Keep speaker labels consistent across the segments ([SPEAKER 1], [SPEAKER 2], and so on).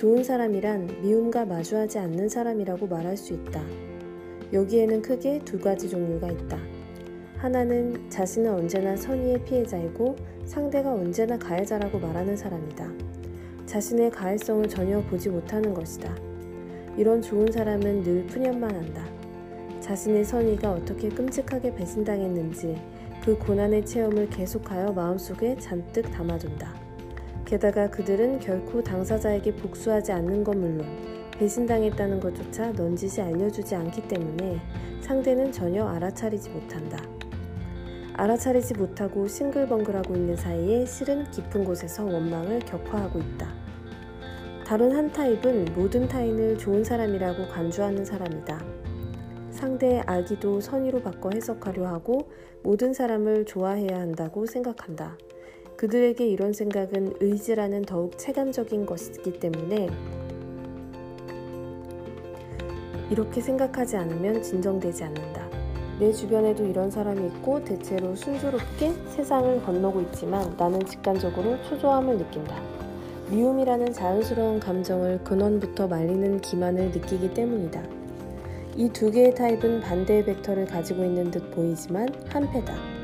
[SPEAKER 1] 좋은 사람이란 미움과 마주하지 않는 사람이라고 말할 수 있다. 여기에는 크게 두 가지 종류가 있다. 하나는 자신은 언제나 선의의 피해자이고 상대가 언제나 가해자라고 말하는 사람이다. 자신의 가해성을 전혀 보지 못하는 것이다. 이런 좋은 사람은 늘 푸념만 한다. 자신의 선의가 어떻게 끔찍하게 배신당했는지 그 고난의 체험을 계속하여 마음속에 잔뜩 담아둔다. 게다가 그들은 결코 당사자에게 복수하지 않는 것 물론 배신당했다는 것조차 넌지시 알려주지 않기 때문에 상대는 전혀 알아차리지 못한다. 알아차리지 못하고 싱글벙글하고 있는 사이에 실은 깊은 곳에서 원망을 격화하고 있다. 다른 한 타입은 모든 타인을 좋은 사람이라고 간주하는 사람이다. 상대의 악의도 선의로 바꿔 해석하려 하고 모든 사람을 좋아해야 한다고 생각한다. 그들에게 이런 생각은 의지라는 더욱 체감적인 것이기 때문에 이렇게 생각하지 않으면 진정되지 않는다. 내 주변에도 이런 사람이 있고 대체로 순조롭게 세상을 건너고 있지만 나는 직관적으로 초조함을 느낀다. 미움이라는 자연스러운 감정을 근원부터 말리는 기만을 느끼기 때문이다. 이 두 개의 타입은 반대의 벡터를 가지고 있는 듯 보이지만 한패다.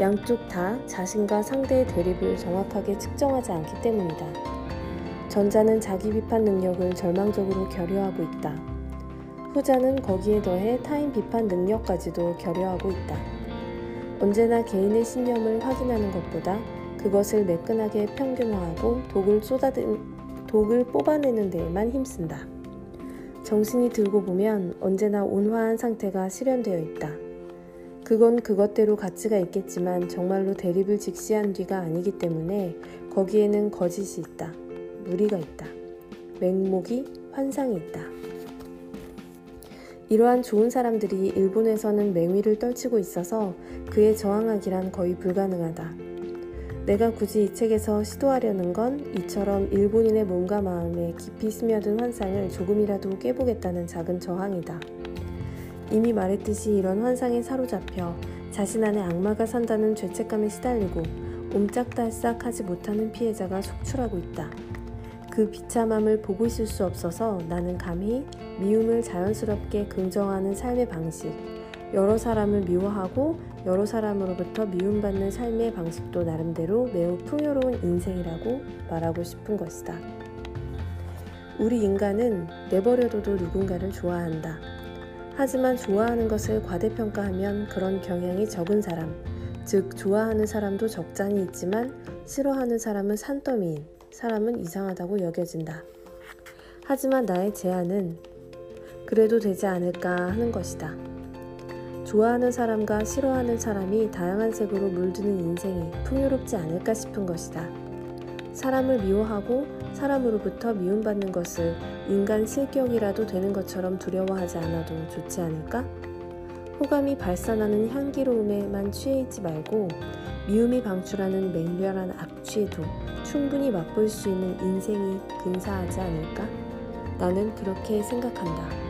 [SPEAKER 1] 양쪽 다 자신과 상대의 대립을 정확하게 측정하지 않기 때문이다. 전자는 자기 비판 능력을 절망적으로 결여하고 있다. 후자는 거기에 더해 타인 비판 능력까지도 결여하고 있다. 언제나 개인의 신념을 확인하는 것보다 그것을 매끈하게 평균화하고 독을 쏟아든 독을 뽑아내는 데에만 힘쓴다. 정신이 들고 보면 언제나 온화한 상태가 실현되어 있다. 그건 그것대로 가치가 있겠지만 정말로 대립을 직시한 뒤가 아니기 때문에 거기에는 거짓이 있다. 무리가 있다. 맹목이 환상이 있다. 이러한 좋은 사람들이 일본에서는 맹위를 떨치고 있어서 그에 저항하기란 거의 불가능하다. 내가 굳이 이 책에서 시도하려는 건 이처럼 일본인의 몸과 마음에 깊이 스며든 환상을 조금이라도 깨보겠다는 작은 저항이다. 이미 말했듯이 이런 환상에 사로잡혀 자신 안에 악마가 산다는 죄책감에 시달리고 옴짝달싹 하지 못하는 피해자가 속출하고 있다. 그 비참함을 보고 있을 수 없어서 나는 감히 미움을 자연스럽게 긍정하는 삶의 방식, 여러 사람을 미워하고 여러 사람으로부터 미움받는 삶의 방식도 나름대로 매우 풍요로운 인생이라고 말하고 싶은 것이다. 우리 인간은 내버려둬도 누군가를 좋아한다. 하지만 좋아하는 것을 과대평가하면 그런 경향이 적은 사람, 즉, 좋아하는 사람도 적잖이 있지만 싫어하는 사람은 산더미인, 사람은 이상하다고 여겨진다. 하지만 나의 제안은 그래도 되지 않을까 하는 것이다. 좋아하는 사람과 싫어하는 사람이 다양한 색으로 물드는 인생이 풍요롭지 않을까 싶은 것이다. 사람을 미워하고 사람으로부터 미움받는 것을 인간 실격이라도 되는 것처럼 두려워하지 않아도 좋지 않을까? 호감이 발산하는 향기로움에만 취해 있지 말고 미움이 방출하는 맹렬한 악취에도 충분히 맛볼 수 있는 인생이 근사하지 않을까? 나는 그렇게 생각한다.